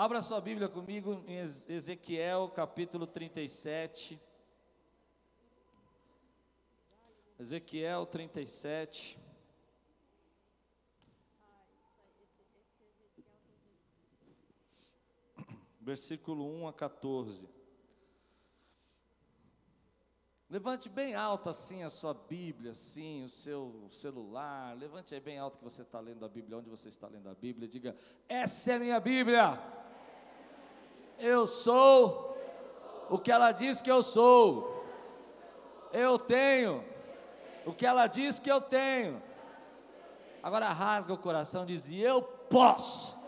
Abra sua Bíblia comigo em Ezequiel capítulo 37. Ezequiel 37. Versículo 1 a 14. Levante bem alto assim a sua Bíblia, assim, o seu celular. Levante aí bem alto que você está lendo a Bíblia, onde você está lendo a Bíblia. Diga: Essa é a minha Bíblia. Eu sou o que ela diz que eu sou. Eu tenho o que ela diz que eu tenho. Agora rasga o coração, diz: Eu posso.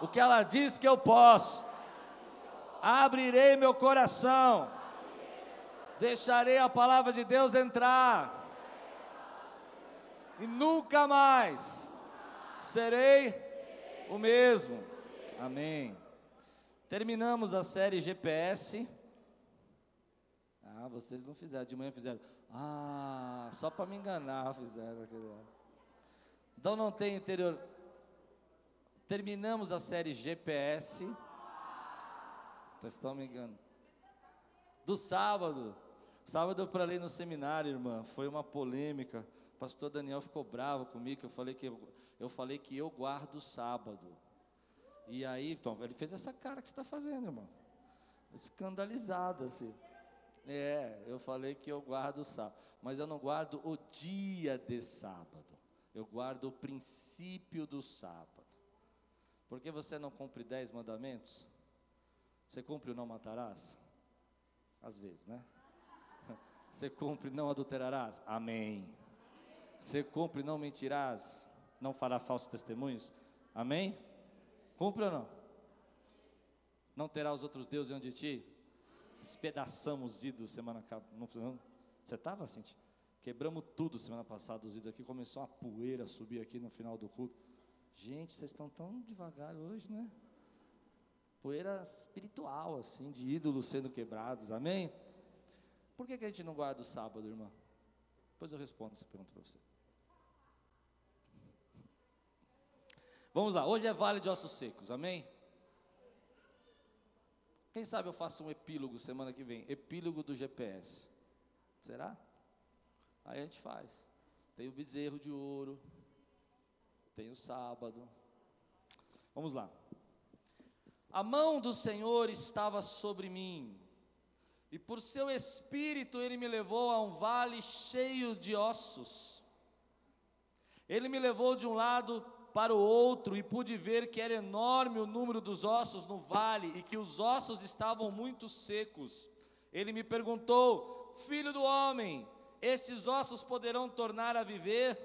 O que ela diz que eu posso. Abrirei meu coração deixarei a palavra de Deus entrar, e nunca mais serei o mesmo. Amém. Terminamos a série GPS. Ah, vocês não fizeram, de manhã fizeram. Ah, só para me enganar fizeram. Então não tem interior. Terminamos a série GPS. Vocês estão me enganando. Do sábado. Sábado para ler no seminário, irmã, foi uma polêmica. O pastor Daniel ficou bravo comigo, que eu falei que eu, eu falei que eu guardo sábado. E aí, então, ele fez essa cara que você está fazendo, irmão. Escandalizado assim. É, eu falei que eu guardo o sábado, mas eu não guardo o dia de sábado. Eu guardo o princípio do sábado. Por que você não cumpre dez mandamentos? Você cumpre o não matarás? Às vezes, né? Você cumpre, não adulterarás? Amém. Você cumpre, não mentirás? Não fará falsos testemunhos? Amém? Cumpre ou não? Não terá os outros deuses diante de ti? Despedaçamos os ídolos semana não, Você estava, Cintia? Quebramos tudo semana passada, os ídolos aqui. Começou uma poeira a subir aqui no final do culto. Gente, vocês estão tão devagar hoje, né? Poeira espiritual, assim, de ídolos sendo quebrados. Amém? Por que, que a gente não guarda o sábado, irmã? Depois eu respondo essa pergunta para você. Vamos lá, hoje é Vale de Ossos Secos, amém? Quem sabe eu faço um epílogo semana que vem, epílogo do GPS. Será? Aí a gente faz. Tem o bezerro de ouro, tem o sábado. Vamos lá. A mão do Senhor estava sobre mim, e por seu espírito ele me levou a um vale cheio de ossos. Ele me levou de um lado para o outro e pude ver que era enorme o número dos ossos no vale e que os ossos estavam muito secos. Ele me perguntou: Filho do homem, estes ossos poderão tornar a viver?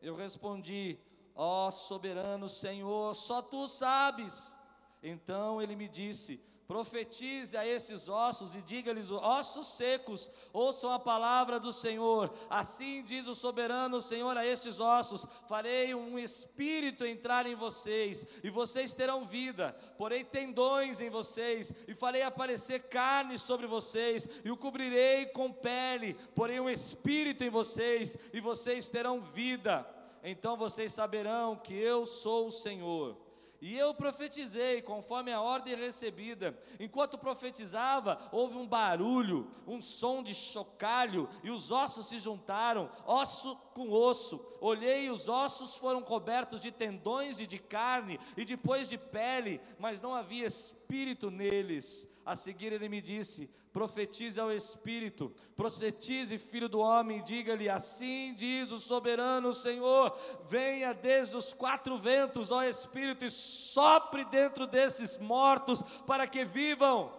Eu respondi: Ó oh, soberano Senhor, só tu sabes. Então ele me disse: Profetize a estes ossos e diga-lhes: ossos secos, ouçam a palavra do Senhor. Assim diz o soberano Senhor a estes ossos: farei um espírito entrar em vocês, e vocês terão vida. Porei tendões em vocês, e farei aparecer carne sobre vocês, e o cobrirei com pele. Porei um espírito em vocês, e vocês terão vida. Então vocês saberão que eu sou o Senhor. E eu profetizei conforme a ordem recebida. Enquanto profetizava, houve um barulho, um som de chocalho, e os ossos se juntaram, osso com osso. Olhei, e os ossos foram cobertos de tendões e de carne, e depois de pele, mas não havia espírito neles. A seguir ele me disse: profetize ao Espírito, profetize, filho do homem, diga-lhe: assim diz o soberano Senhor: venha desde os quatro ventos, ó Espírito, e sopre dentro desses mortos, para que vivam.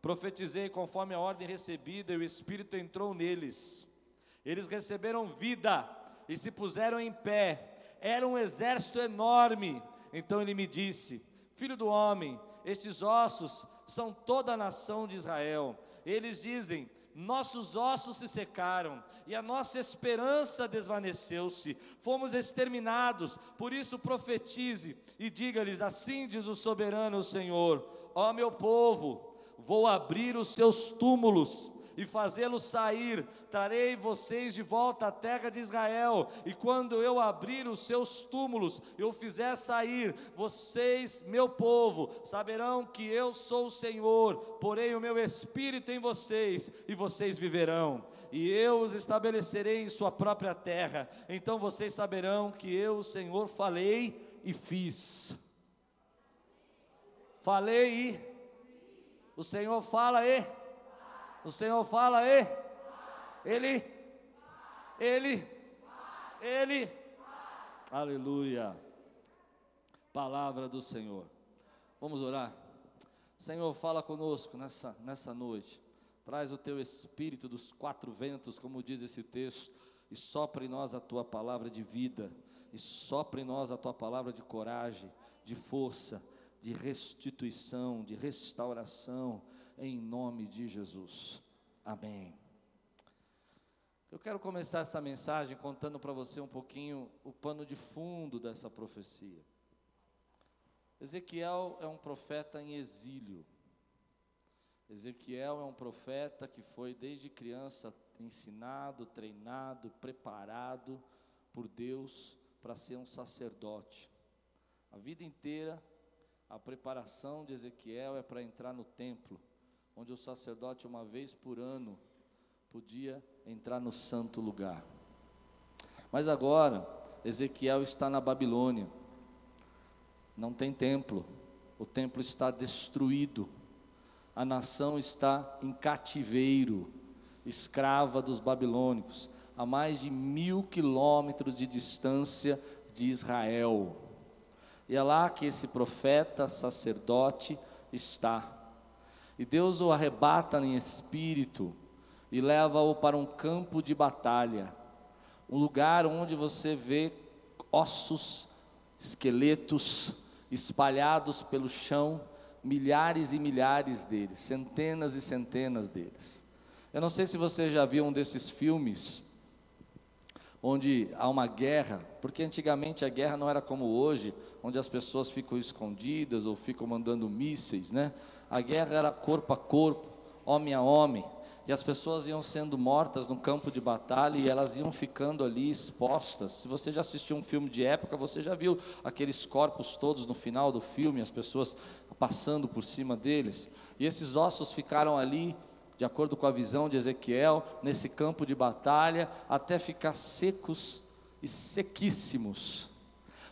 Profetizei conforme a ordem recebida, e o Espírito entrou neles. Eles receberam vida e se puseram em pé. Era um exército enorme. Então ele me disse: Filho do homem, estes ossos são toda a nação de Israel. Eles dizem: nossos ossos se secaram e a nossa esperança desvaneceu-se, fomos exterminados. Por isso, profetize e diga-lhes: Assim diz o soberano Senhor: Ó meu povo, vou abrir os seus túmulos e fazê-los sair, trarei vocês de volta à terra de Israel, e quando eu abrir os seus túmulos e o fizer sair, vocês, meu povo, saberão que eu sou o Senhor, porém o meu espírito em vocês, e vocês viverão e eu os estabelecerei em sua própria terra. Então vocês saberão que eu, o Senhor, falei e fiz. Falei e o Senhor fala e o Senhor fala e ele ele ele Aleluia. Palavra do Senhor. Vamos orar. Senhor, fala conosco nessa nessa noite. Traz o teu espírito dos quatro ventos, como diz esse texto, e sopra em nós a tua palavra de vida, e sopra em nós a tua palavra de coragem, de força, de restituição, de restauração, em nome de Jesus. Amém. Eu quero começar essa mensagem contando para você um pouquinho o pano de fundo dessa profecia. Ezequiel é um profeta em exílio. Ezequiel é um profeta que foi desde criança ensinado, treinado, preparado por Deus para ser um sacerdote. A vida inteira, a preparação de Ezequiel é para entrar no templo, onde o sacerdote, uma vez por ano, podia entrar no santo lugar. Mas agora, Ezequiel está na Babilônia, não tem templo, o templo está destruído a nação está em cativeiro, escrava dos babilônicos, a mais de mil quilômetros de distância de Israel. E é lá que esse profeta, sacerdote, está. E Deus o arrebata em espírito e leva-o para um campo de batalha, um lugar onde você vê ossos, esqueletos espalhados pelo chão, milhares e milhares deles, centenas e centenas deles. Eu não sei se você já viu um desses filmes onde há uma guerra, porque antigamente a guerra não era como hoje, onde as pessoas ficam escondidas ou ficam mandando mísseis, né? A guerra era corpo a corpo, homem a homem e as pessoas iam sendo mortas no campo de batalha e elas iam ficando ali expostas. Se você já assistiu um filme de época, você já viu aqueles corpos todos no final do filme, as pessoas passando por cima deles. E esses ossos ficaram ali, de acordo com a visão de Ezequiel, nesse campo de batalha, até ficar secos e sequíssimos.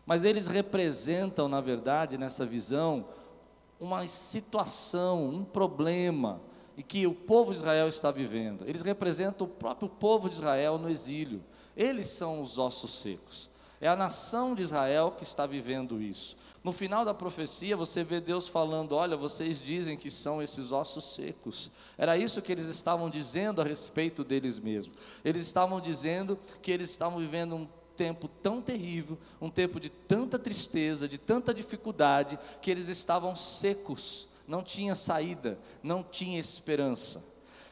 Mas eles representam, na verdade, nessa visão, uma situação, um problema, e que o povo de Israel está vivendo. Eles representam o próprio povo de Israel no exílio. Eles são os ossos secos. É a nação de Israel que está vivendo isso. No final da profecia, você vê Deus falando: Olha, vocês dizem que são esses ossos secos. Era isso que eles estavam dizendo a respeito deles mesmos. Eles estavam dizendo que eles estavam vivendo um tempo tão terrível, um tempo de tanta tristeza, de tanta dificuldade, que eles estavam secos não tinha saída, não tinha esperança.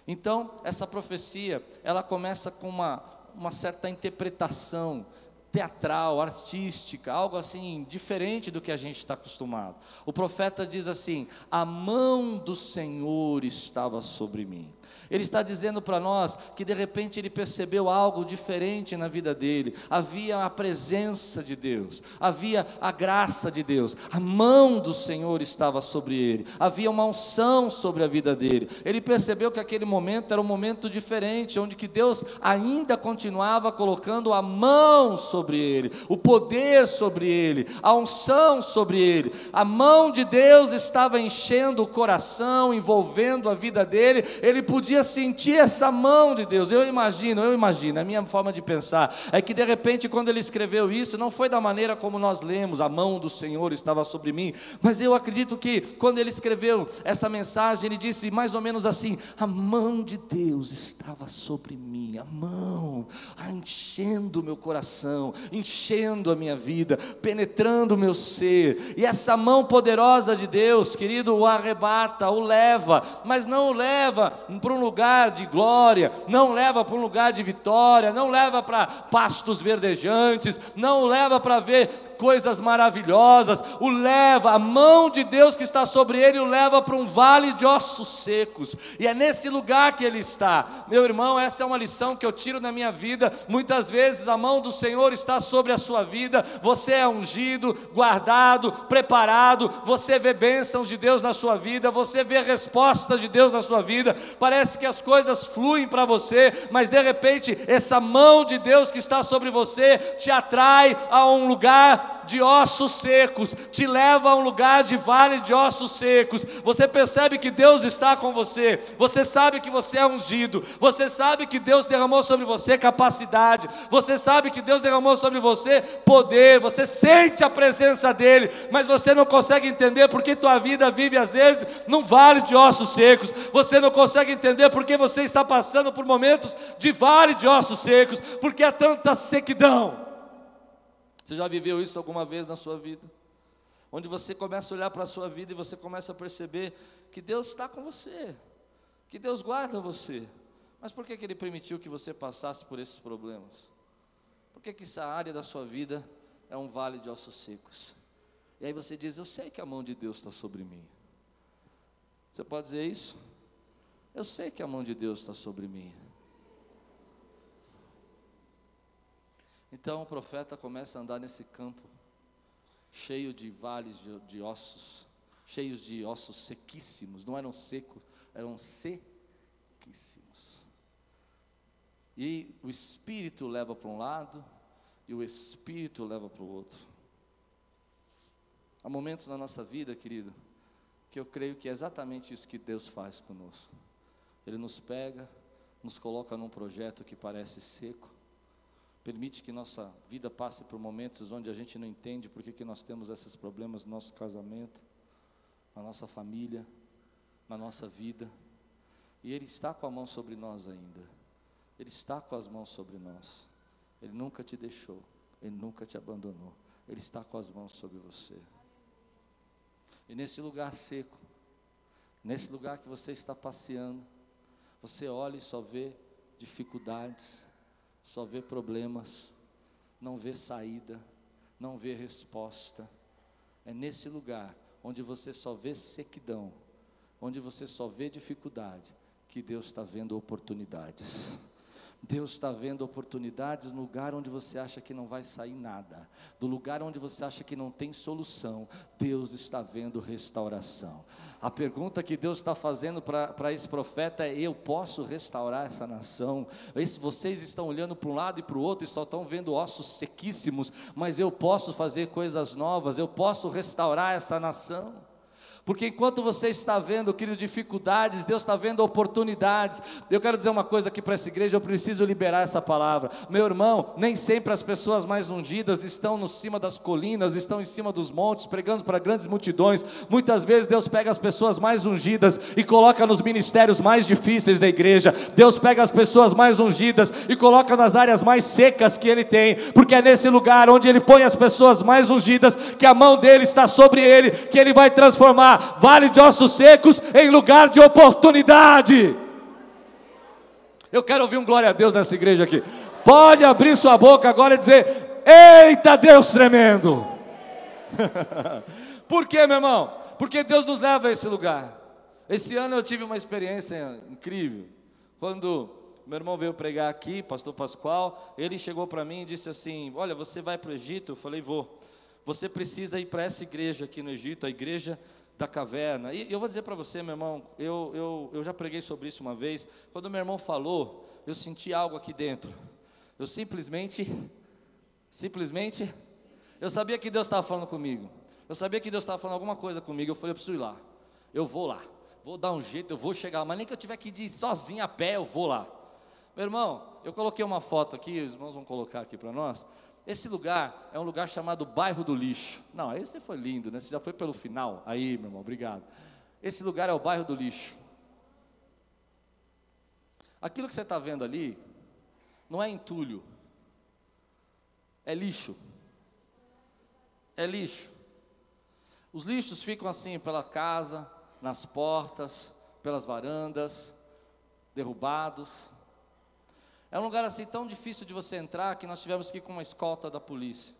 Então, essa profecia, ela começa com uma, uma certa interpretação teatral, artística, algo assim diferente do que a gente está acostumado. O profeta diz assim: A mão do Senhor estava sobre mim. Ele está dizendo para nós que de repente ele percebeu algo diferente na vida dele. Havia a presença de Deus, havia a graça de Deus, a mão do Senhor estava sobre ele, havia uma unção sobre a vida dele. Ele percebeu que aquele momento era um momento diferente, onde que Deus ainda continuava colocando a mão sobre ele, o poder sobre ele, a unção sobre ele. A mão de Deus estava enchendo o coração, envolvendo a vida dele. Ele podia podia sentir essa mão de Deus. Eu imagino, eu imagino, a minha forma de pensar é que de repente, quando ele escreveu isso, não foi da maneira como nós lemos, a mão do Senhor estava sobre mim, mas eu acredito que quando ele escreveu essa mensagem, ele disse mais ou menos assim: a mão de Deus estava sobre mim, a mão enchendo o meu coração, enchendo a minha vida, penetrando o meu ser. E essa mão poderosa de Deus, querido, o arrebata, o leva, mas não o leva para um lugar de glória, não leva para um lugar de vitória, não leva para pastos verdejantes, não o leva para ver coisas maravilhosas, o leva, a mão de Deus que está sobre ele, o leva para um vale de ossos secos, e é nesse lugar que ele está. Meu irmão, essa é uma lição que eu tiro na minha vida. Muitas vezes a mão do Senhor está sobre a sua vida, você é ungido, guardado, preparado, você vê bênçãos de Deus na sua vida, você vê respostas de Deus na sua vida, parece que as coisas fluem para você, mas de repente essa mão de Deus que está sobre você te atrai a um lugar de ossos secos, te leva a um lugar de vale de ossos secos. Você percebe que Deus está com você, você sabe que você é ungido, você sabe que Deus derramou sobre você capacidade, você sabe que Deus derramou sobre você poder, você sente a presença dEle, mas você não consegue entender porque tua vida vive às vezes num vale de ossos secos, você não consegue entender porque você está passando por momentos de vale de ossos secos, porque há tanta sequidão. Você já viveu isso alguma vez na sua vida? Onde você começa a olhar para a sua vida e você começa a perceber que Deus está com você, que Deus guarda você. Mas por que, que Ele permitiu que você passasse por esses problemas? Por que, que essa área da sua vida é um vale de ossos secos? E aí você diz: Eu sei que a mão de Deus está sobre mim. Você pode dizer isso? Eu sei que a mão de Deus está sobre mim. Então o profeta começa a andar nesse campo, cheio de vales de, de ossos, cheios de ossos sequíssimos, não eram secos, eram sequíssimos. E o espírito leva para um lado e o espírito leva para o outro. Há momentos na nossa vida, querido, que eu creio que é exatamente isso que Deus faz conosco. Ele nos pega, nos coloca num projeto que parece seco, Permite que nossa vida passe por momentos onde a gente não entende por que, nós temos esses problemas no nosso casamento, na nossa família, na nossa vida. E Ele está com a mão sobre nós ainda. Ele está com as mãos sobre nós. Ele nunca te deixou. Ele nunca te abandonou. Ele está com as mãos sobre você. E nesse lugar seco, nesse lugar que você está passeando, você olha e só vê dificuldades, só vê problemas, não vê saída, não vê resposta. É nesse lugar onde você só vê sequidão, onde você só vê dificuldade, que Deus está vendo oportunidades. Deus está vendo oportunidades no lugar onde você acha que não vai sair nada, do lugar onde você acha que não tem solução, Deus está vendo restauração. A pergunta que Deus está fazendo para esse profeta é: eu posso restaurar essa nação? Esse, vocês estão olhando para um lado e para o outro e só estão vendo ossos sequíssimos, mas eu posso fazer coisas novas, eu posso restaurar essa nação. Porque enquanto você está vendo, querido, dificuldades, Deus está vendo oportunidades. Eu quero dizer uma coisa aqui para essa igreja, eu preciso liberar essa palavra. Meu irmão, nem sempre as pessoas mais ungidas estão no cima das colinas, estão em cima dos montes, pregando para grandes multidões. Muitas vezes Deus pega as pessoas mais ungidas e coloca nos ministérios mais difíceis da igreja. Deus pega as pessoas mais ungidas e coloca nas áreas mais secas que Ele tem, porque é nesse lugar onde Ele põe as pessoas mais ungidas que a mão dele está sobre ele, que Ele vai transformar vale de ossos secos em lugar de oportunidade. Eu quero ouvir um glória a Deus nessa igreja aqui. Pode abrir sua boca agora e dizer: Eita Deus tremendo! Por quê, meu irmão? Porque Deus nos leva a esse lugar. Esse ano eu tive uma experiência incrível. Quando meu irmão veio pregar aqui, pastor Pascoal, ele chegou para mim e disse assim: Olha, você vai para o Egito? Eu falei: Vou. Você precisa ir para essa igreja aqui no Egito, a igreja da caverna. E eu vou dizer para você, meu irmão, eu, eu, eu já preguei sobre isso uma vez. Quando meu irmão falou, eu senti algo aqui dentro. Eu simplesmente, simplesmente, eu sabia que Deus estava falando comigo. Eu sabia que Deus estava falando alguma coisa comigo. Eu falei, eu preciso ir lá. Eu vou lá. Vou dar um jeito, eu vou chegar. Mas nem que eu tiver que ir sozinho a pé, eu vou lá. Meu irmão, eu coloquei uma foto aqui, os irmãos vão colocar aqui para nós. Esse lugar é um lugar chamado Bairro do Lixo. Não, você foi lindo, né? Você já foi pelo final. Aí, meu irmão, obrigado. Esse lugar é o Bairro do Lixo. Aquilo que você está vendo ali não é entulho. é lixo. É lixo. Os lixos ficam assim pela casa, nas portas, pelas varandas, derrubados. É um lugar assim tão difícil de você entrar que nós tivemos que ir com uma escolta da polícia.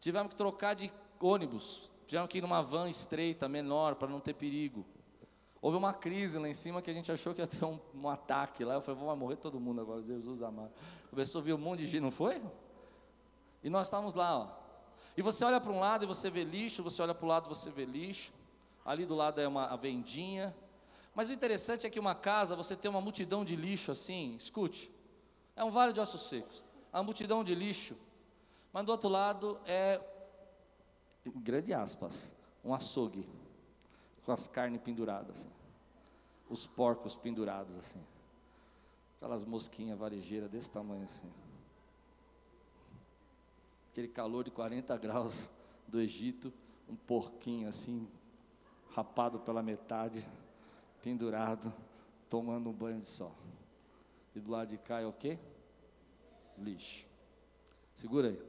Tivemos que trocar de ônibus, tivemos que ir numa van estreita, menor, para não ter perigo. Houve uma crise lá em cima que a gente achou que ia ter um, um ataque lá. Eu falei, vamos morrer todo mundo agora, Jesus amado. Começou a vir um monte de gente, não foi? E nós estávamos lá, ó. E você olha para um lado e você vê lixo, você olha para o lado e você vê lixo. Ali do lado é uma vendinha. Mas o interessante é que uma casa, você tem uma multidão de lixo assim, escute. É um vale de ossos secos. A multidão de lixo. Mas do outro lado é, grande aspas, um açougue com as carnes penduradas, assim. os porcos pendurados assim, aquelas mosquinhas varejeiras desse tamanho assim, aquele calor de 40 graus do Egito, um porquinho assim, rapado pela metade, pendurado, tomando um banho de sol. E do lado de cá é o que? Lixo. Segura aí.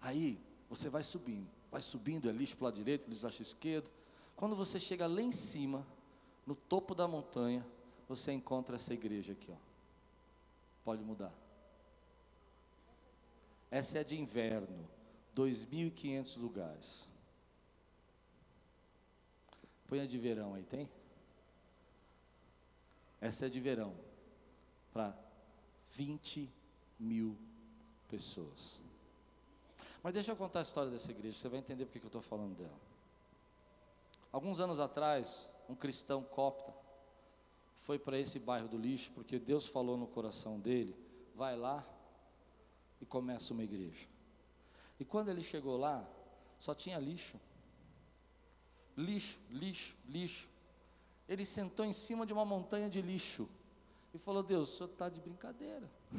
Aí você vai subindo, vai subindo, é lixo para o lado direito, lixo para o lado esquerdo. Quando você chega lá em cima, no topo da montanha, você encontra essa igreja aqui, ó. Pode mudar. Essa é de inverno, 2.500 lugares. Põe a de verão aí, tem? Essa é de verão, para 20 mil pessoas. Mas deixa eu contar a história dessa igreja, você vai entender porque que eu estou falando dela. Alguns anos atrás, um cristão copta foi para esse bairro do lixo, porque Deus falou no coração dele: vai lá e começa uma igreja. E quando ele chegou lá, só tinha lixo. Lixo, lixo, lixo. Ele sentou em cima de uma montanha de lixo e falou: Deus, o senhor está de brincadeira.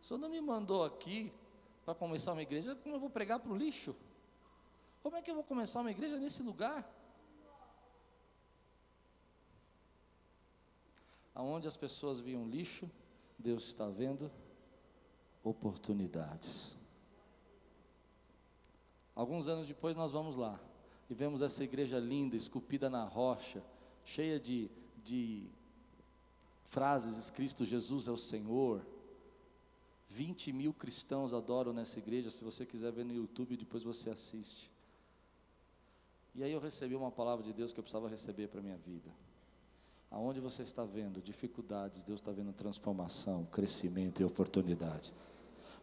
o senhor não me mandou aqui para começar uma igreja, como eu vou pregar para o lixo? Como é que eu vou começar uma igreja nesse lugar? Aonde as pessoas viam lixo, Deus está vendo oportunidades. Alguns anos depois nós vamos lá e vemos essa igreja linda, esculpida na rocha, cheia de, de frases escritas: Jesus é o Senhor. 20 mil cristãos adoram nessa igreja. Se você quiser ver no YouTube, depois você assiste. E aí eu recebi uma palavra de Deus que eu precisava receber para a minha vida. Aonde você está vendo dificuldades, Deus está vendo transformação, crescimento e oportunidade.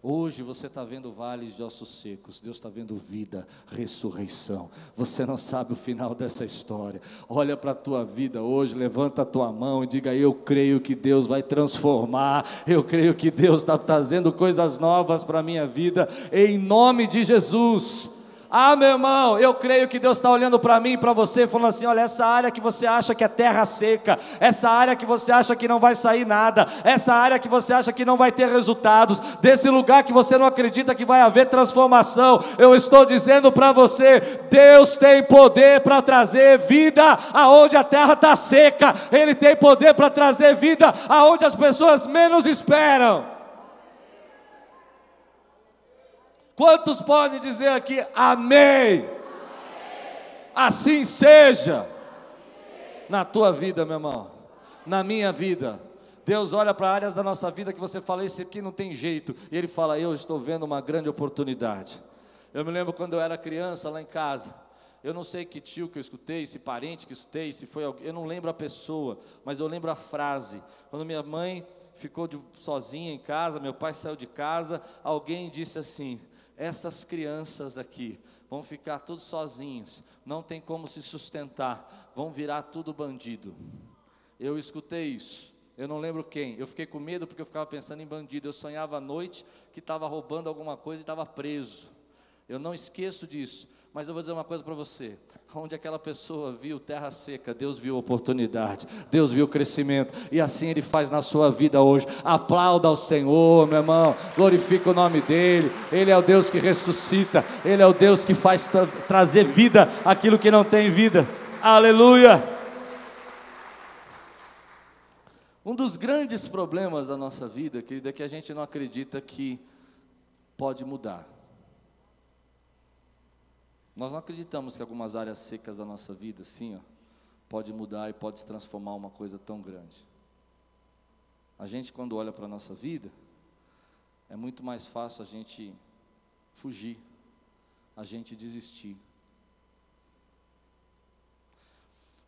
Hoje você está vendo vales de ossos secos, Deus está vendo vida, ressurreição. Você não sabe o final dessa história. Olha para a tua vida hoje, levanta a tua mão e diga: Eu creio que Deus vai transformar, eu creio que Deus está trazendo coisas novas para a minha vida, em nome de Jesus. Ah, meu irmão, eu creio que Deus está olhando para mim e para você, falando assim: olha, essa área que você acha que é terra seca, essa área que você acha que não vai sair nada, essa área que você acha que não vai ter resultados, desse lugar que você não acredita que vai haver transformação, eu estou dizendo para você: Deus tem poder para trazer vida aonde a terra está seca, Ele tem poder para trazer vida aonde as pessoas menos esperam. Quantos podem dizer aqui amém? amém. Assim seja. Na tua vida, meu irmão. Na minha vida. Deus olha para áreas da nossa vida que você fala, esse aqui não tem jeito. E Ele fala, eu estou vendo uma grande oportunidade. Eu me lembro quando eu era criança lá em casa. Eu não sei que tio que eu escutei, se parente que eu escutei, se foi alguém, eu não lembro a pessoa, mas eu lembro a frase. Quando minha mãe ficou de, sozinha em casa, meu pai saiu de casa, alguém disse assim: essas crianças aqui vão ficar todos sozinhos, não tem como se sustentar, vão virar tudo bandido. Eu escutei isso. Eu não lembro quem. Eu fiquei com medo porque eu ficava pensando em bandido. Eu sonhava à noite que estava roubando alguma coisa e estava preso. Eu não esqueço disso. Mas eu vou dizer uma coisa para você: onde aquela pessoa viu terra seca, Deus viu oportunidade, Deus viu crescimento, e assim Ele faz na sua vida hoje. Aplauda ao Senhor, meu irmão, glorifica o nome dEle. Ele é o Deus que ressuscita, Ele é o Deus que faz tra trazer vida aquilo que não tem vida. Aleluia! Um dos grandes problemas da nossa vida, querida, é que a gente não acredita que pode mudar. Nós não acreditamos que algumas áreas secas da nossa vida, sim, ó, pode mudar e pode se transformar uma coisa tão grande. A gente, quando olha para a nossa vida, é muito mais fácil a gente fugir, a gente desistir.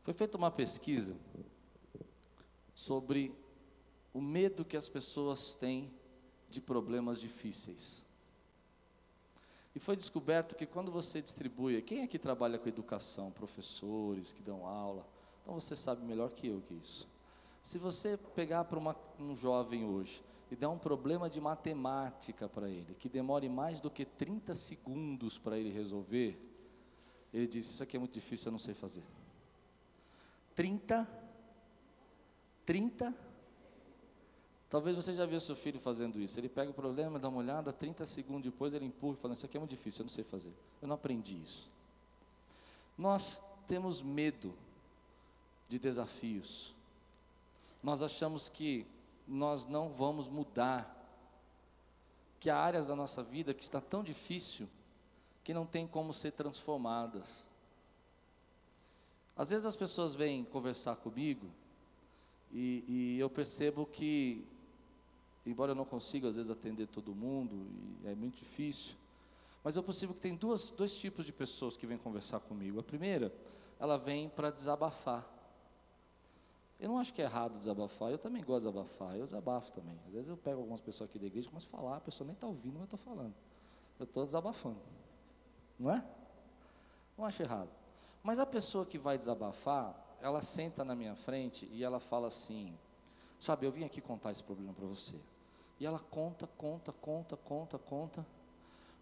Foi feita uma pesquisa sobre o medo que as pessoas têm de problemas difíceis. E foi descoberto que quando você distribui, quem aqui trabalha com educação, professores que dão aula, então você sabe melhor que eu que isso. Se você pegar para um jovem hoje e der um problema de matemática para ele, que demore mais do que 30 segundos para ele resolver, ele diz: Isso aqui é muito difícil, eu não sei fazer. 30, 30 Talvez você já viu seu filho fazendo isso. Ele pega o problema, dá uma olhada, 30 segundos depois ele empurra e fala: Isso aqui é muito difícil, eu não sei fazer. Eu não aprendi isso. Nós temos medo de desafios. Nós achamos que nós não vamos mudar. Que há áreas da nossa vida que está tão difícil que não tem como ser transformadas. Às vezes as pessoas vêm conversar comigo e, e eu percebo que embora eu não consiga às vezes atender todo mundo, e é muito difícil, mas eu percebo que tem duas, dois tipos de pessoas que vêm conversar comigo. A primeira, ela vem para desabafar. Eu não acho que é errado desabafar, eu também gosto de desabafar, eu desabafo também. Às vezes eu pego algumas pessoas aqui da igreja e começo a falar, a pessoa nem está ouvindo, mas eu estou falando. Eu estou desabafando. Não é? Não acho errado. Mas a pessoa que vai desabafar, ela senta na minha frente e ela fala assim: Sabe, eu vim aqui contar esse problema para você. E ela conta, conta, conta, conta, conta,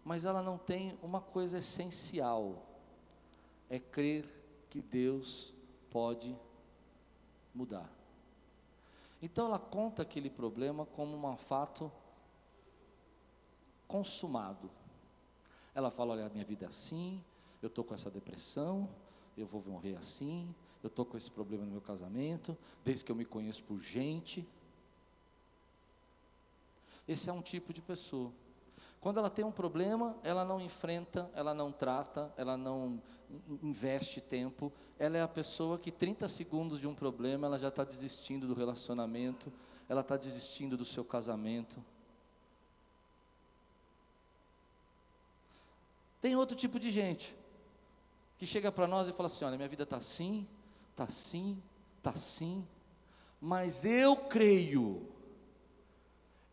mas ela não tem uma coisa essencial: é crer que Deus pode mudar. Então ela conta aquele problema como um fato consumado. Ela fala: Olha, minha vida é assim, eu estou com essa depressão, eu vou morrer assim, eu estou com esse problema no meu casamento, desde que eu me conheço por gente. Esse é um tipo de pessoa. Quando ela tem um problema, ela não enfrenta, ela não trata, ela não investe tempo. Ela é a pessoa que 30 segundos de um problema, ela já está desistindo do relacionamento, ela está desistindo do seu casamento. Tem outro tipo de gente que chega para nós e fala assim: olha, minha vida está assim, está assim, está assim, mas eu creio,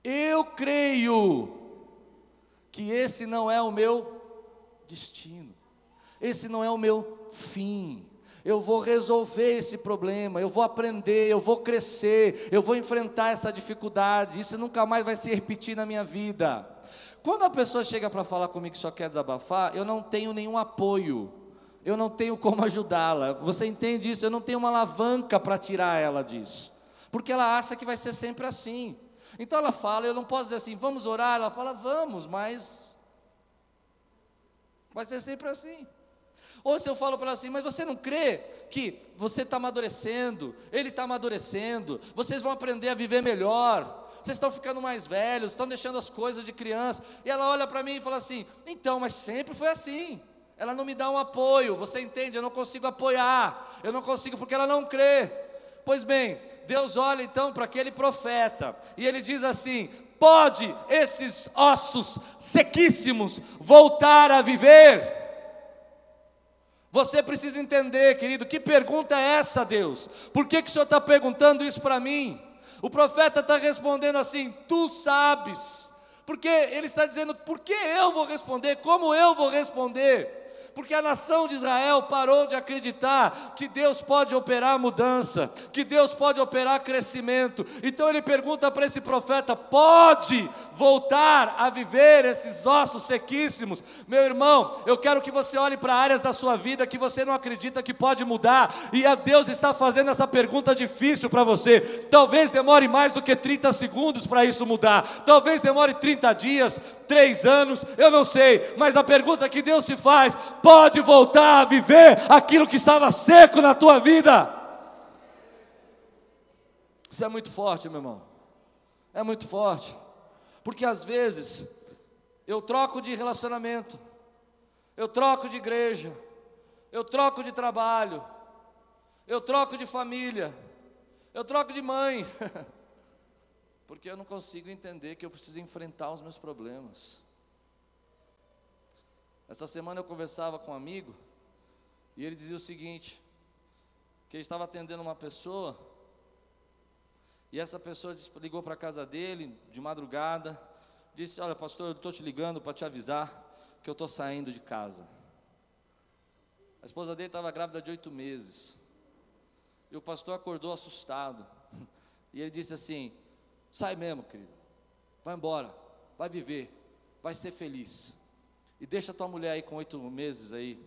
eu creio, que esse não é o meu destino, esse não é o meu fim. Eu vou resolver esse problema, eu vou aprender, eu vou crescer, eu vou enfrentar essa dificuldade, isso nunca mais vai se repetir na minha vida. Quando a pessoa chega para falar comigo que só quer desabafar, eu não tenho nenhum apoio eu não tenho como ajudá-la. Você entende isso? Eu não tenho uma alavanca para tirar ela disso. Porque ela acha que vai ser sempre assim. Então ela fala, eu não posso dizer assim, vamos orar. Ela fala, vamos, mas vai ser sempre assim. Ou se eu falo para ela assim, mas você não crê que você está amadurecendo, ele está amadurecendo, vocês vão aprender a viver melhor, vocês estão ficando mais velhos, estão deixando as coisas de criança. E ela olha para mim e fala assim: então, mas sempre foi assim ela não me dá um apoio, você entende? Eu não consigo apoiar, eu não consigo porque ela não crê. Pois bem, Deus olha então para aquele profeta e ele diz assim: pode esses ossos sequíssimos voltar a viver? Você precisa entender, querido, que pergunta é essa, Deus? Por que, que o Senhor está perguntando isso para mim? O profeta está respondendo assim: Tu sabes, porque ele está dizendo: Por que eu vou responder? Como eu vou responder? Porque a nação de Israel parou de acreditar que Deus pode operar mudança, que Deus pode operar crescimento. Então ele pergunta para esse profeta: pode voltar a viver esses ossos sequíssimos? Meu irmão, eu quero que você olhe para áreas da sua vida que você não acredita que pode mudar, e a Deus está fazendo essa pergunta difícil para você. Talvez demore mais do que 30 segundos para isso mudar, talvez demore 30 dias, 3 anos, eu não sei, mas a pergunta que Deus te faz: pode voltar a viver aquilo que estava seco na tua vida. Isso é muito forte, meu irmão. É muito forte. Porque às vezes Eu troco de relacionamento, eu troco de igreja, eu troco de trabalho, eu troco de família, eu troco de mãe, porque eu não consigo entender que eu preciso enfrentar os meus problemas. Essa semana eu conversava com um amigo e ele dizia o seguinte: que ele estava atendendo uma pessoa e essa pessoa ligou para a casa dele de madrugada, disse: Olha, pastor, eu estou te ligando para te avisar que eu estou saindo de casa. A esposa dele estava grávida de oito meses. E o pastor acordou assustado. E ele disse assim: Sai mesmo, querido. Vai embora. Vai viver. Vai ser feliz. E deixa tua mulher aí com oito meses aí.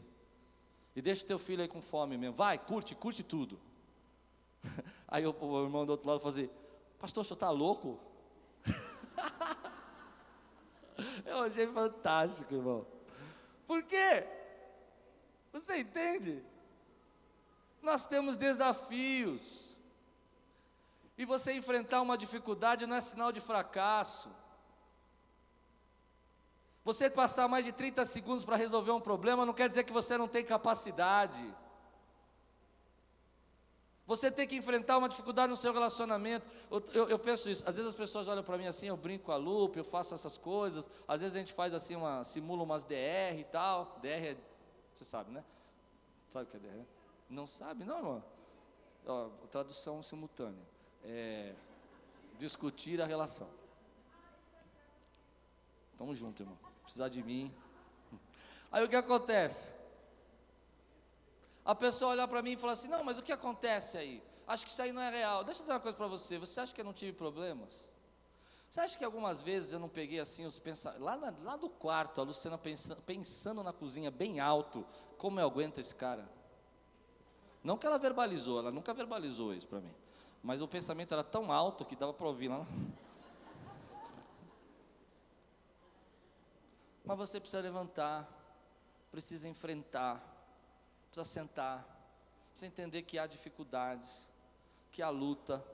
E deixa teu filho aí com fome mesmo. Vai, curte, curte tudo. Aí o, irmão do outro lado falou assim: Pastor, o senhor está louco? Eu achei fantástico, irmão. Por quê? Você entende? Nós temos desafios. E você enfrentar uma dificuldade não é sinal de fracasso. Você passar mais de 30 segundos para resolver um problema não quer dizer que você não tem capacidade. Você tem que enfrentar uma dificuldade no seu relacionamento. Eu, eu, eu penso isso. Às vezes as pessoas olham para mim assim, eu brinco com a Lupe, eu faço essas coisas. Às vezes a gente faz assim, uma, simula umas DR e tal. DR é, você sabe, né? Sabe o que é DR? Não sabe? Não, irmão. Ó, tradução simultânea. É, discutir a relação. Tamo junto, irmão. Precisar de mim. Aí o que acontece? A pessoa olhar para mim e falar assim: Não, mas o que acontece aí? Acho que isso aí não é real. Deixa eu dizer uma coisa para você: Você acha que eu não tive problemas? Você acha que algumas vezes eu não peguei assim os pensamentos. Lá, lá do quarto, a Luciana pensando, pensando na cozinha bem alto: Como eu aguento esse cara? Não que ela verbalizou, ela nunca verbalizou isso para mim. Mas o pensamento era tão alto que dava para ouvir lá. Mas você precisa levantar, precisa enfrentar precisa sentar, precisa entender que há dificuldades, que há luta.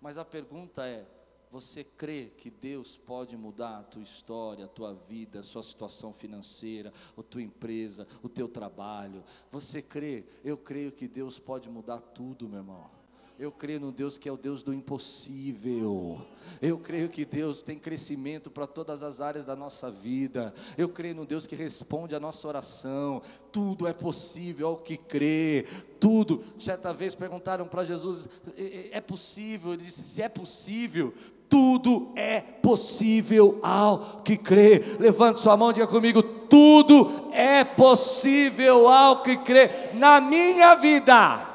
Mas a pergunta é: você crê que Deus pode mudar a tua história, a tua vida, a sua situação financeira, a tua empresa, o teu trabalho? Você crê? Eu creio que Deus pode mudar tudo, meu irmão. Eu creio no Deus que é o Deus do impossível. Eu creio que Deus tem crescimento para todas as áreas da nossa vida. Eu creio no Deus que responde a nossa oração. Tudo é possível ao que crê. Tudo. Certa vez perguntaram para Jesus: é possível? Ele disse: se é possível, tudo é possível ao que crê. Levante sua mão e diga comigo: tudo é possível ao que crê na minha vida.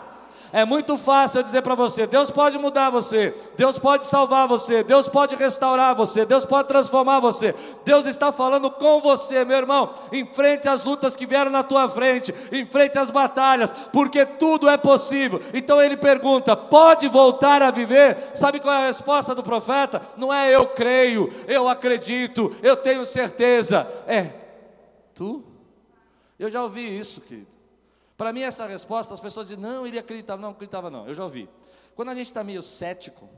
É muito fácil eu dizer para você: Deus pode mudar você, Deus pode salvar você, Deus pode restaurar você, Deus pode transformar você. Deus está falando com você, meu irmão. Enfrente as lutas que vieram na tua frente, enfrente as batalhas, porque tudo é possível. Então ele pergunta: pode voltar a viver? Sabe qual é a resposta do profeta? Não é eu creio, eu acredito, eu tenho certeza. É tu? Eu já ouvi isso, querido. Para mim, essa resposta, as pessoas dizem, não, ele acreditava, não, acreditava não, eu já ouvi. Quando a gente está meio cético,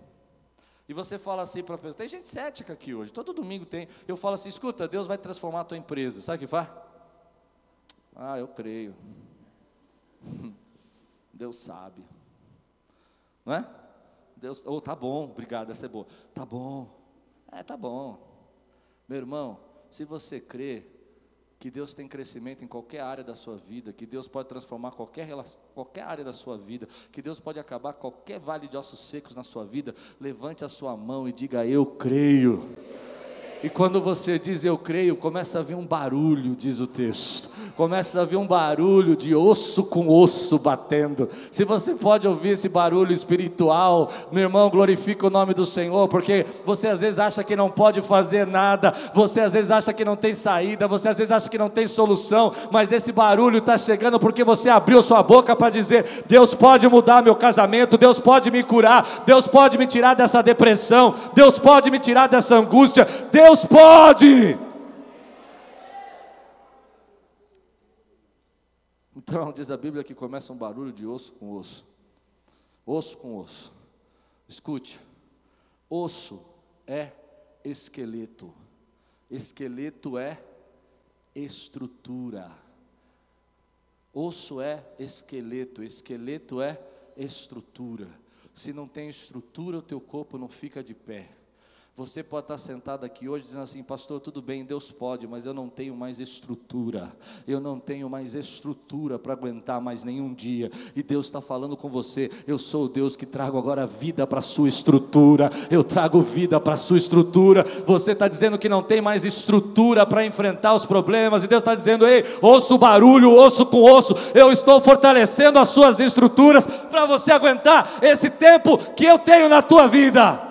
e você fala assim para a pessoa, tem gente cética aqui hoje, todo domingo tem, eu falo assim, escuta, Deus vai transformar a tua empresa, sabe o que faz? Ah, eu creio. Deus sabe. Não é? Deus, oh, tá bom, obrigado, essa é boa. Tá bom. É, tá bom. Meu irmão, se você crê, que Deus tem crescimento em qualquer área da sua vida, que Deus pode transformar qualquer, qualquer área da sua vida, que Deus pode acabar qualquer vale de ossos secos na sua vida, levante a sua mão e diga: Eu creio. E quando você diz eu creio, começa a vir um barulho, diz o texto. Começa a vir um barulho de osso com osso batendo. Se você pode ouvir esse barulho espiritual, meu irmão, glorifica o nome do Senhor, porque você às vezes acha que não pode fazer nada, você às vezes acha que não tem saída, você às vezes acha que não tem solução, mas esse barulho está chegando porque você abriu sua boca para dizer: Deus pode mudar meu casamento, Deus pode me curar, Deus pode me tirar dessa depressão, Deus pode me tirar dessa angústia, Deus Deus pode. Então, diz a Bíblia que começa um barulho de osso com osso. Osso com osso. Escute: osso é esqueleto. Esqueleto é estrutura. Osso é esqueleto, esqueleto é estrutura. Se não tem estrutura, o teu corpo não fica de pé. Você pode estar sentado aqui hoje dizendo assim, pastor, tudo bem, Deus pode, mas eu não tenho mais estrutura, eu não tenho mais estrutura para aguentar mais nenhum dia. E Deus está falando com você, eu sou o Deus que trago agora vida para a sua estrutura, eu trago vida para a sua estrutura. Você está dizendo que não tem mais estrutura para enfrentar os problemas, e Deus está dizendo, ei, osso barulho, osso com osso, eu estou fortalecendo as suas estruturas para você aguentar esse tempo que eu tenho na tua vida.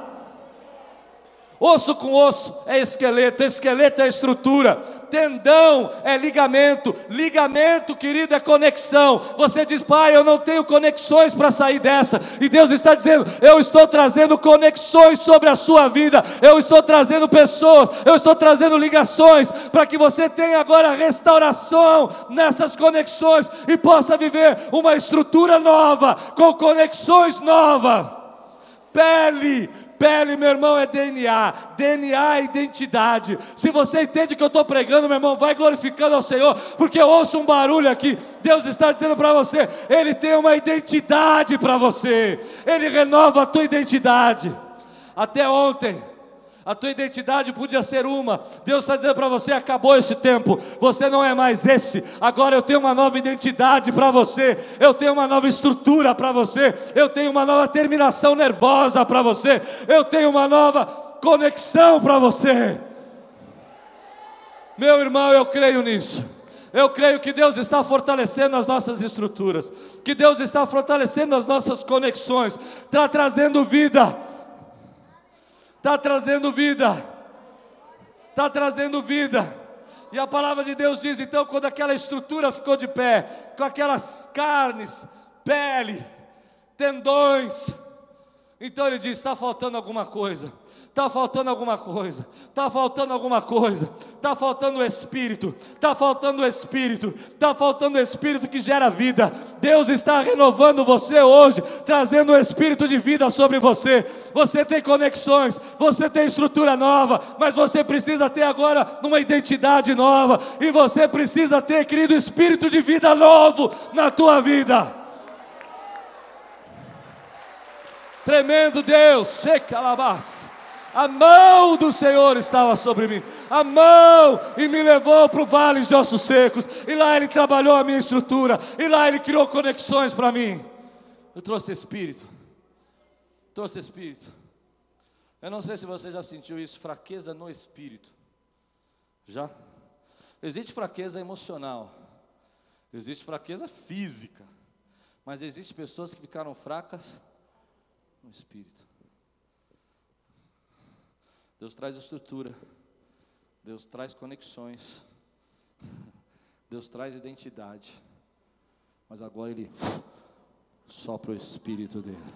Osso com osso é esqueleto, esqueleto é estrutura, tendão é ligamento, ligamento, querido, é conexão. Você diz, pai, eu não tenho conexões para sair dessa, e Deus está dizendo, eu estou trazendo conexões sobre a sua vida, eu estou trazendo pessoas, eu estou trazendo ligações, para que você tenha agora restauração nessas conexões e possa viver uma estrutura nova, com conexões novas. Pele, Pele, meu irmão, é DNA. DNA é identidade. Se você entende que eu estou pregando, meu irmão, vai glorificando ao Senhor, porque eu ouço um barulho aqui. Deus está dizendo para você: Ele tem uma identidade para você. Ele renova a tua identidade. Até ontem a tua identidade podia ser uma. Deus está dizendo para você: acabou esse tempo, você não é mais esse. Agora eu tenho uma nova identidade para você, eu tenho uma nova estrutura para você, eu tenho uma nova terminação nervosa para você, eu tenho uma nova conexão para você. Meu irmão, eu creio nisso. Eu creio que Deus está fortalecendo as nossas estruturas, que Deus está fortalecendo as nossas conexões, está trazendo vida está trazendo vida, está trazendo vida. E a palavra de Deus diz então, quando aquela estrutura ficou de pé, com aquelas carnes, pele, tendões, então ele diz: está faltando alguma coisa. Está faltando alguma coisa, está faltando alguma coisa, está faltando o Espírito, está faltando o Espírito, está faltando o Espírito que gera vida. Deus está renovando você hoje, trazendo o Espírito de vida sobre você. Você tem conexões, você tem estrutura nova, mas você precisa ter agora uma identidade nova, e você precisa ter, querido, Espírito de vida novo na tua vida. Tremendo Deus, seca alabás a mão do Senhor estava sobre mim, a mão, e me levou para o vale de ossos secos, e lá Ele trabalhou a minha estrutura, e lá Ele criou conexões para mim. Eu trouxe espírito, trouxe espírito. Eu não sei se você já sentiu isso, fraqueza no espírito. Já? Existe fraqueza emocional, existe fraqueza física, mas existe pessoas que ficaram fracas no espírito. Deus traz estrutura, Deus traz conexões, Deus traz identidade, mas agora Ele sopra o Espírito dele.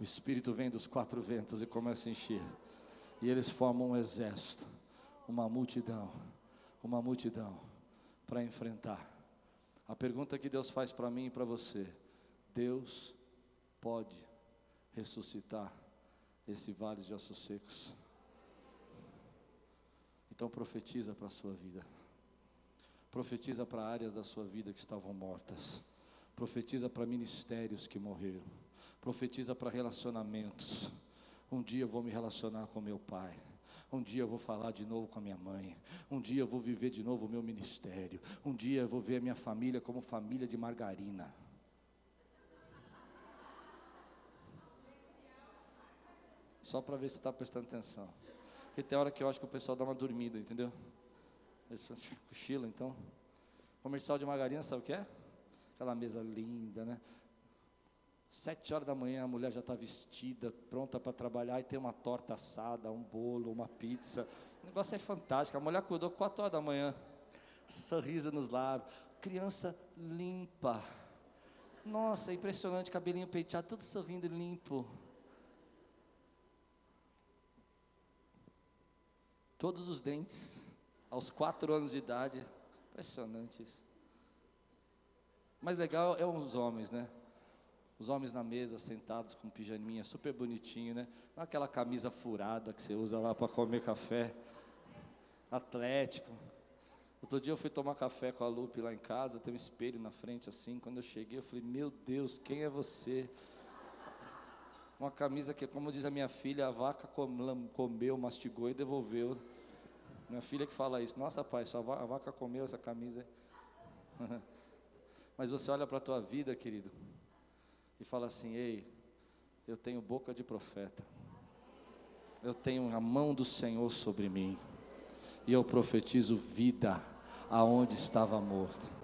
O Espírito vem dos quatro ventos e começa a encher, e eles formam um exército, uma multidão, uma multidão para enfrentar. A pergunta que Deus faz para mim e para você: Deus pode ressuscitar esse vale de ossos secos. Então profetiza para a sua vida. Profetiza para áreas da sua vida que estavam mortas. Profetiza para ministérios que morreram. Profetiza para relacionamentos. Um dia eu vou me relacionar com meu pai. Um dia eu vou falar de novo com a minha mãe. Um dia eu vou viver de novo o meu ministério. Um dia eu vou ver a minha família como família de margarina. Só para ver se está prestando atenção. Porque tem hora que eu acho que o pessoal dá uma dormida, entendeu? Eles cochilam, então. Comercial de margarina, sabe o que é? Aquela mesa linda, né? Sete horas da manhã a mulher já está vestida, pronta para trabalhar e tem uma torta assada, um bolo, uma pizza. O negócio é fantástico. A mulher acordou quatro horas da manhã, sorriso nos lábios, criança limpa. Nossa, é impressionante, cabelinho penteado, tudo sorrindo limpo. Todos os dentes, aos quatro anos de idade. Impressionante isso. Mas legal é os homens, né? Os homens na mesa, sentados com pijaminha, super bonitinho, né? Não aquela camisa furada que você usa lá para comer café. Atlético. Outro dia eu fui tomar café com a Lupe lá em casa, tem um espelho na frente assim. Quando eu cheguei, eu falei: Meu Deus, quem é você? Uma camisa que, como diz a minha filha, a vaca comeu, mastigou e devolveu. Minha filha que fala isso: Nossa, pai, sua a vaca comeu essa camisa. Mas você olha para a tua vida, querido, e fala assim: Ei, eu tenho boca de profeta, eu tenho a mão do Senhor sobre mim, e eu profetizo vida aonde estava morto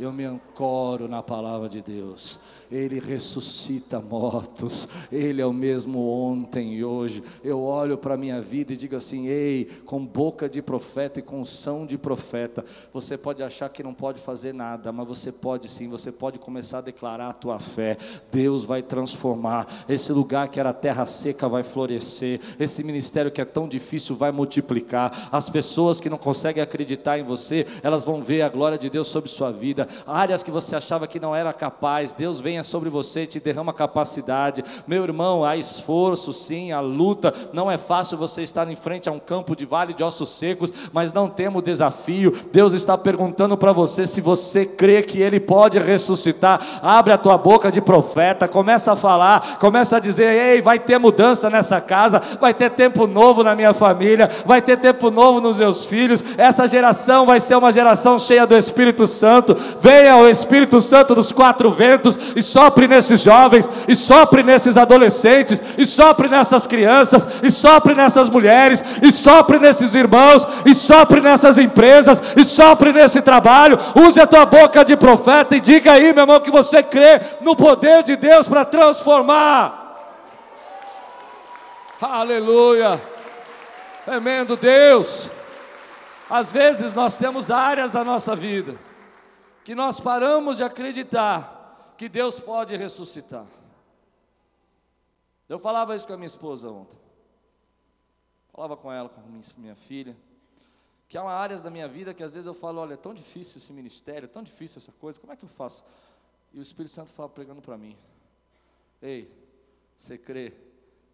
eu me ancoro na palavra de Deus. Ele ressuscita mortos, Ele é o mesmo ontem e hoje. Eu olho para a minha vida e digo assim: ei, com boca de profeta e com som de profeta, você pode achar que não pode fazer nada, mas você pode sim, você pode começar a declarar a tua fé. Deus vai transformar. Esse lugar que era terra seca vai florescer. Esse ministério que é tão difícil vai multiplicar. As pessoas que não conseguem acreditar em você, elas vão ver a glória de Deus sobre sua vida áreas que você achava que não era capaz, Deus venha sobre você e te derrama capacidade. Meu irmão, há esforço, sim, há luta. Não é fácil você estar em frente a um campo de vale de ossos secos, mas não temos desafio. Deus está perguntando para você se você crê que Ele pode ressuscitar. Abre a tua boca de profeta, começa a falar, começa a dizer: ei, vai ter mudança nessa casa, vai ter tempo novo na minha família, vai ter tempo novo nos meus filhos. Essa geração vai ser uma geração cheia do Espírito Santo. Venha o Espírito Santo dos quatro ventos e sopre nesses jovens, e sopre nesses adolescentes, e sopre nessas crianças, e sopre nessas mulheres, e sopre nesses irmãos, e sopre nessas empresas, e sopre nesse trabalho. Use a tua boca de profeta e diga aí, meu irmão, que você crê no poder de Deus para transformar. Aleluia. Tremendo Deus. Às vezes nós temos áreas da nossa vida que nós paramos de acreditar que Deus pode ressuscitar. Eu falava isso com a minha esposa ontem. Falava com ela, com minha, filha, que há áreas da minha vida que às vezes eu falo, olha, é tão difícil esse ministério, é tão difícil essa coisa, como é que eu faço? E o Espírito Santo fala pregando para mim. Ei, você crê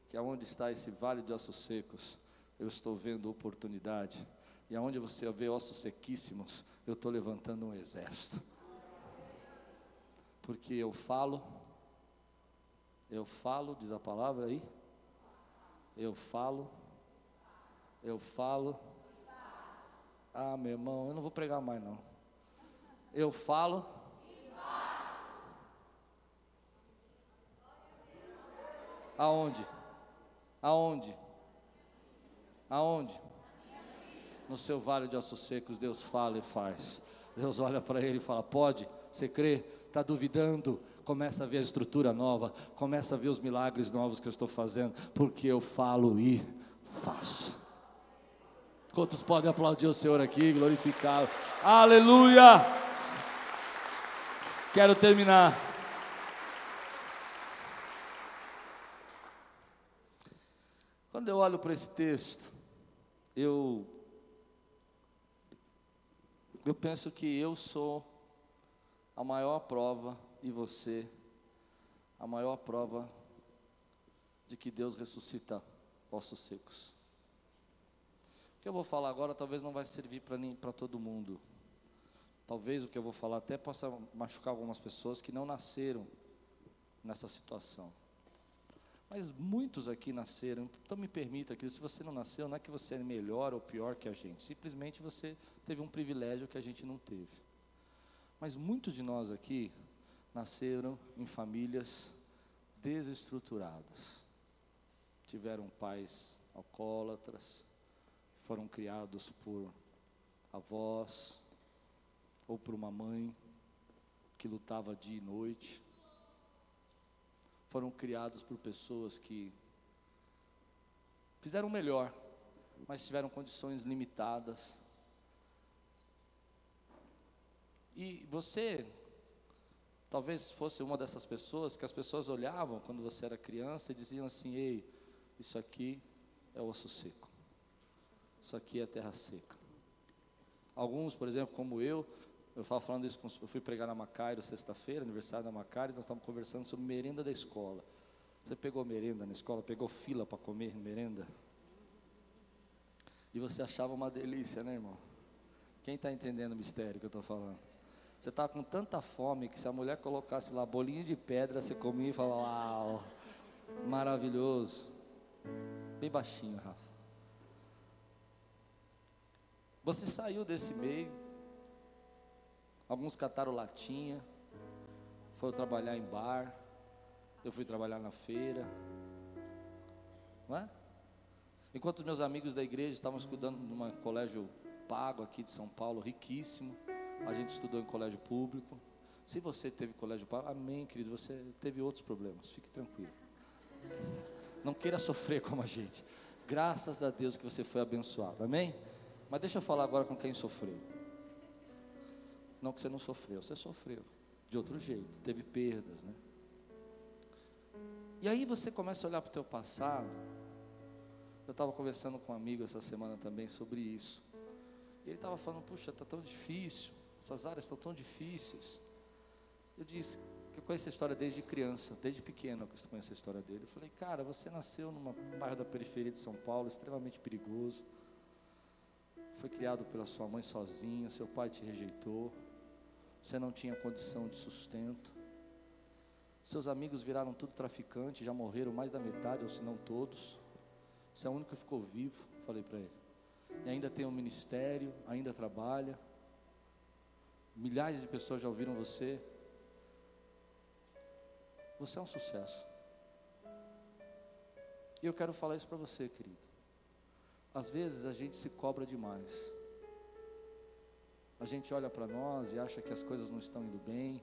que aonde está esse vale de ossos secos, eu estou vendo oportunidade e aonde você vê ossos sequíssimos, eu estou levantando um exército. Porque eu falo, eu falo, diz a palavra aí. Eu falo, eu falo. Ah, meu irmão, eu não vou pregar mais não. Eu falo. Aonde? Aonde? Aonde? No seu vale de ossos secos, Deus fala e faz. Deus olha para ele e fala: Pode, você crê? Está duvidando? Começa a ver a estrutura nova, começa a ver os milagres novos que eu estou fazendo, porque eu falo e faço. Quantos podem aplaudir o Senhor aqui, glorificá-lo? Aleluia! Quero terminar. Quando eu olho para esse texto, eu eu penso que eu sou a maior prova e você a maior prova de que Deus ressuscita ossos secos. O que eu vou falar agora talvez não vai servir para todo mundo. Talvez o que eu vou falar até possa machucar algumas pessoas que não nasceram nessa situação. Mas muitos aqui nasceram, então me permita que se você não nasceu, não é que você é melhor ou pior que a gente, simplesmente você teve um privilégio que a gente não teve. Mas muitos de nós aqui nasceram em famílias desestruturadas. Tiveram pais alcoólatras, foram criados por avós ou por uma mãe que lutava dia e noite foram criados por pessoas que fizeram o melhor, mas tiveram condições limitadas. E você, talvez fosse uma dessas pessoas que as pessoas olhavam quando você era criança e diziam assim: Ei, isso aqui é osso seco, isso aqui é terra seca. Alguns, por exemplo, como eu, Eu estava falando isso, eu fui pregar na Macairo sexta-feira, aniversário da Macairo, nós estávamos conversando sobre merenda da escola. Você pegou merenda na escola, pegou fila para comer merenda? E você achava uma delícia, né, irmão? Quem está entendendo o mistério que eu estou falando? Você está com tanta fome que se a mulher colocasse lá bolinho de pedra, você comia e falava, uau, maravilhoso. Bem baixinho, Rafa. Você saiu desse meio, alguns cataram latinha, foram trabalhar em bar, eu fui trabalhar na feira, não é? Enquanto meus amigos da igreja estavam estudando num colégio pago aqui de São Paulo, riquíssimo, a gente estudou em colégio público. Se você teve colégio pago, amém, querido, você teve outros problemas, fique tranquilo. Não queira sofrer como a gente. Graças a Deus que você foi abençoado, amém? Mas deixa eu falar agora com quem sofreu. Não que você não sofreu, você sofreu de outro jeito, teve perdas, né? E aí você começa a olhar para o teu passado. Eu estava conversando com um amigo essa semana também sobre isso. E ele estava falando, puxa, está tão difícil, essas áreas estão tão difíceis. Eu disse que eu conheço a história desde criança, desde pequeno eu conheço a história dele. Eu falei, cara, você nasceu num bairro da periferia de São Paulo, extremamente perigoso foi criado pela sua mãe sozinha, seu pai te rejeitou, você não tinha condição de sustento. Seus amigos viraram tudo traficante, já morreram mais da metade, ou se não todos. Você é o único que ficou vivo, falei para ele. E ainda tem um ministério, ainda trabalha. Milhares de pessoas já ouviram você. Você é um sucesso. E eu quero falar isso para você, querido. Às vezes a gente se cobra demais. A gente olha para nós e acha que as coisas não estão indo bem,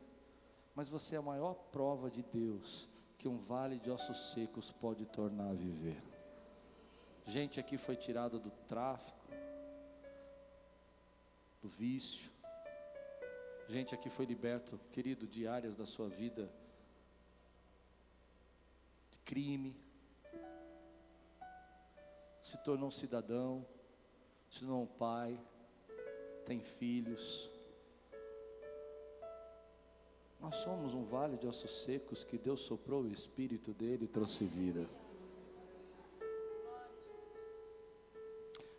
mas você é a maior prova de Deus que um vale de ossos secos pode tornar a viver. Gente aqui foi tirada do tráfico, do vício. Gente aqui foi liberto, querido, de áreas da sua vida de crime, se tornou um cidadão, se tornou um pai, tem filhos. Nós somos um vale de ossos secos que Deus soprou o espírito dele e trouxe vida.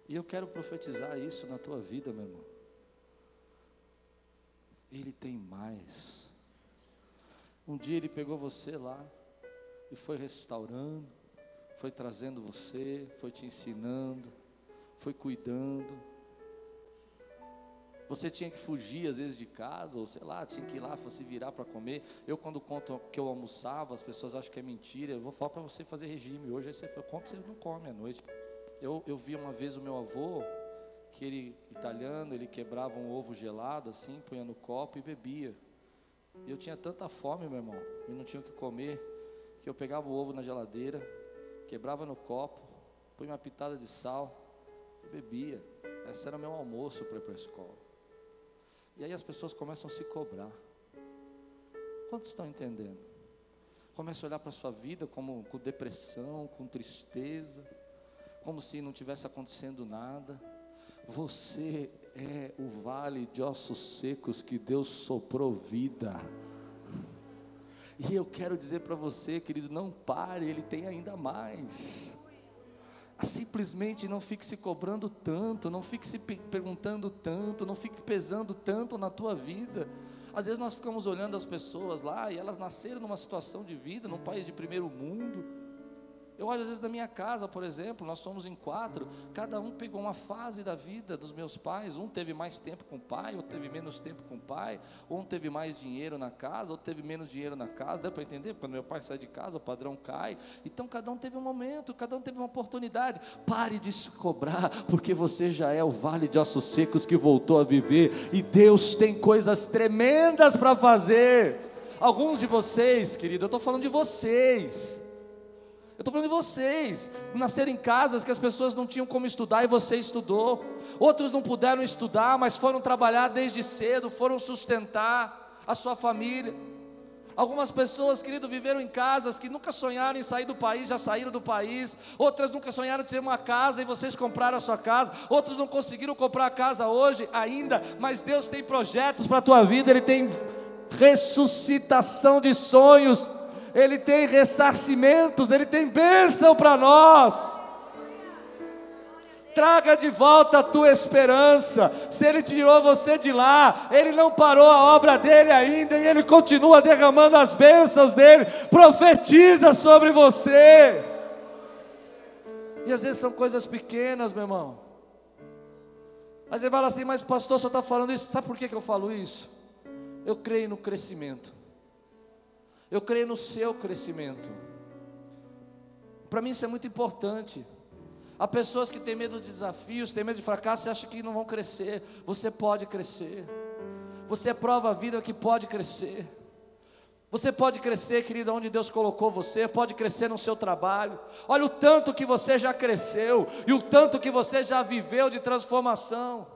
E eu quero profetizar isso na tua vida, meu irmão. Ele tem mais. Um dia ele pegou você lá e foi restaurando foi trazendo você, foi te ensinando, foi cuidando. Você tinha que fugir às vezes de casa, ou sei lá, tinha que ir lá, se virar para comer. Eu, quando conto que eu almoçava, as pessoas acham que é mentira. Eu vou falar para você fazer regime. Hoje aí você conta, você não come à noite. Eu, eu vi uma vez o meu avô, que ele, italiano, ele quebrava um ovo gelado assim, punha no copo e bebia. E eu tinha tanta fome, meu irmão, e não tinha o que comer, que eu pegava o ovo na geladeira, quebrava no copo, punha uma pitada de sal e bebia. Esse era o meu almoço para ir para a escola. E aí as pessoas começam a se cobrar. Quantos estão entendendo? Começa a olhar para a sua vida como com depressão, com tristeza, como se não tivesse acontecendo nada. Você é o vale de ossos secos que Deus soprou vida. E eu quero dizer para você, querido, não pare, Ele tem ainda mais. Simplesmente não fique se cobrando tanto, não fique se perguntando tanto, não fique pesando tanto na tua vida. Às vezes nós ficamos olhando as pessoas lá e elas nasceram numa situação de vida, num país de primeiro mundo eu olho às vezes na minha casa, por exemplo, nós somos em quatro, cada um pegou uma fase da vida dos meus pais. Um teve mais tempo com o pai, outro teve menos tempo com o pai, um teve mais dinheiro na casa, outro teve menos dinheiro na casa. Dá para entender? Quando meu pai sai de casa, o padrão cai. Então cada um teve um momento, cada um teve uma oportunidade. Pare de se cobrar, porque você já é o vale de ossos secos que voltou a viver, e Deus tem coisas tremendas para fazer. Alguns de vocês, querido, eu estou falando de vocês eu estou falando de vocês, nasceram em casas que as pessoas não tinham como estudar e você estudou. Outros não puderam estudar, mas foram trabalhar desde cedo, foram sustentar a sua família. Algumas pessoas, querido, viveram em casas que nunca sonharam em sair do país, já saíram do país. Outras nunca sonharam em ter uma casa e vocês compraram a sua casa. Outros não conseguiram comprar a casa hoje ainda, mas Deus tem projetos para a tua vida, Ele tem ressuscitação de sonhos, Ele tem ressarcimentos, Ele tem bênção para nós. Traga de volta a tua esperança. Se Ele tirou você de lá, Ele não parou a obra dele ainda e Ele continua derramando as bênçãos dele. Profetiza sobre você. E às vezes são coisas pequenas, meu irmão. Mas você fala assim, mas pastor, só está falando isso. Sabe por que, que eu falo isso? Eu creio no crescimento. Eu creio no seu crescimento. Para mim isso é muito importante. Há pessoas que têm medo de desafios, têm medo de fracasso e acham que não vão crescer. Você pode crescer. Você é prova a vida que pode crescer. Você pode crescer, querido, onde Deus colocou você, pode crescer no seu trabalho. Olha o tanto que você já cresceu e o tanto que você já viveu de transformação.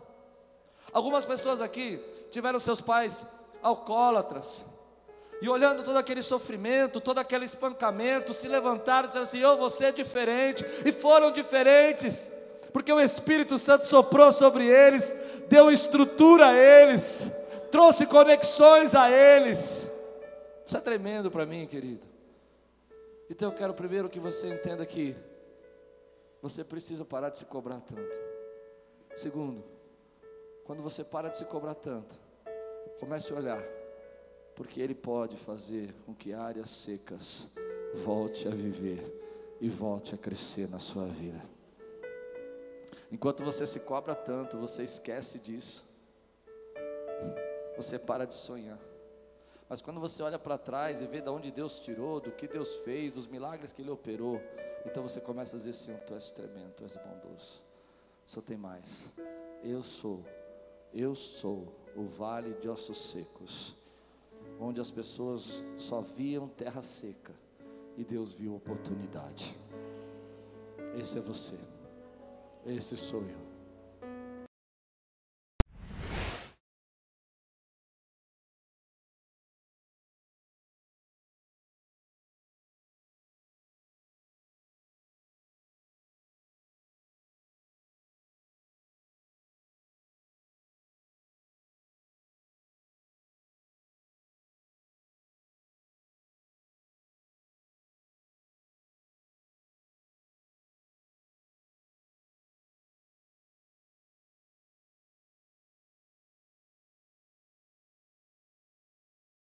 Algumas pessoas aqui tiveram seus pais alcoólatras, e olhando todo aquele sofrimento, todo aquele espancamento, se levantaram e disseram assim: Eu vou ser diferente. E foram diferentes, porque o Espírito Santo soprou sobre eles, deu estrutura a eles, trouxe conexões a eles. Isso é tremendo para mim, querido. Então eu quero primeiro que você entenda que você precisa parar de se cobrar tanto. Segundo, quando você para de se cobrar tanto, comece a olhar porque Ele pode fazer com que áreas secas volte a viver e volte a crescer na sua vida. Enquanto você se cobra tanto, você esquece disso, você para de sonhar. Mas quando você olha para trás e vê de onde Deus tirou, do que Deus fez, dos milagres que Ele operou, então você começa a dizer assim: Tu és tremendo, Tu és bondoso, só tem mais. Eu sou, eu sou o vale de ossos secos onde as pessoas só viam terra seca e Deus viu oportunidade. Esse é você, esse sou eu.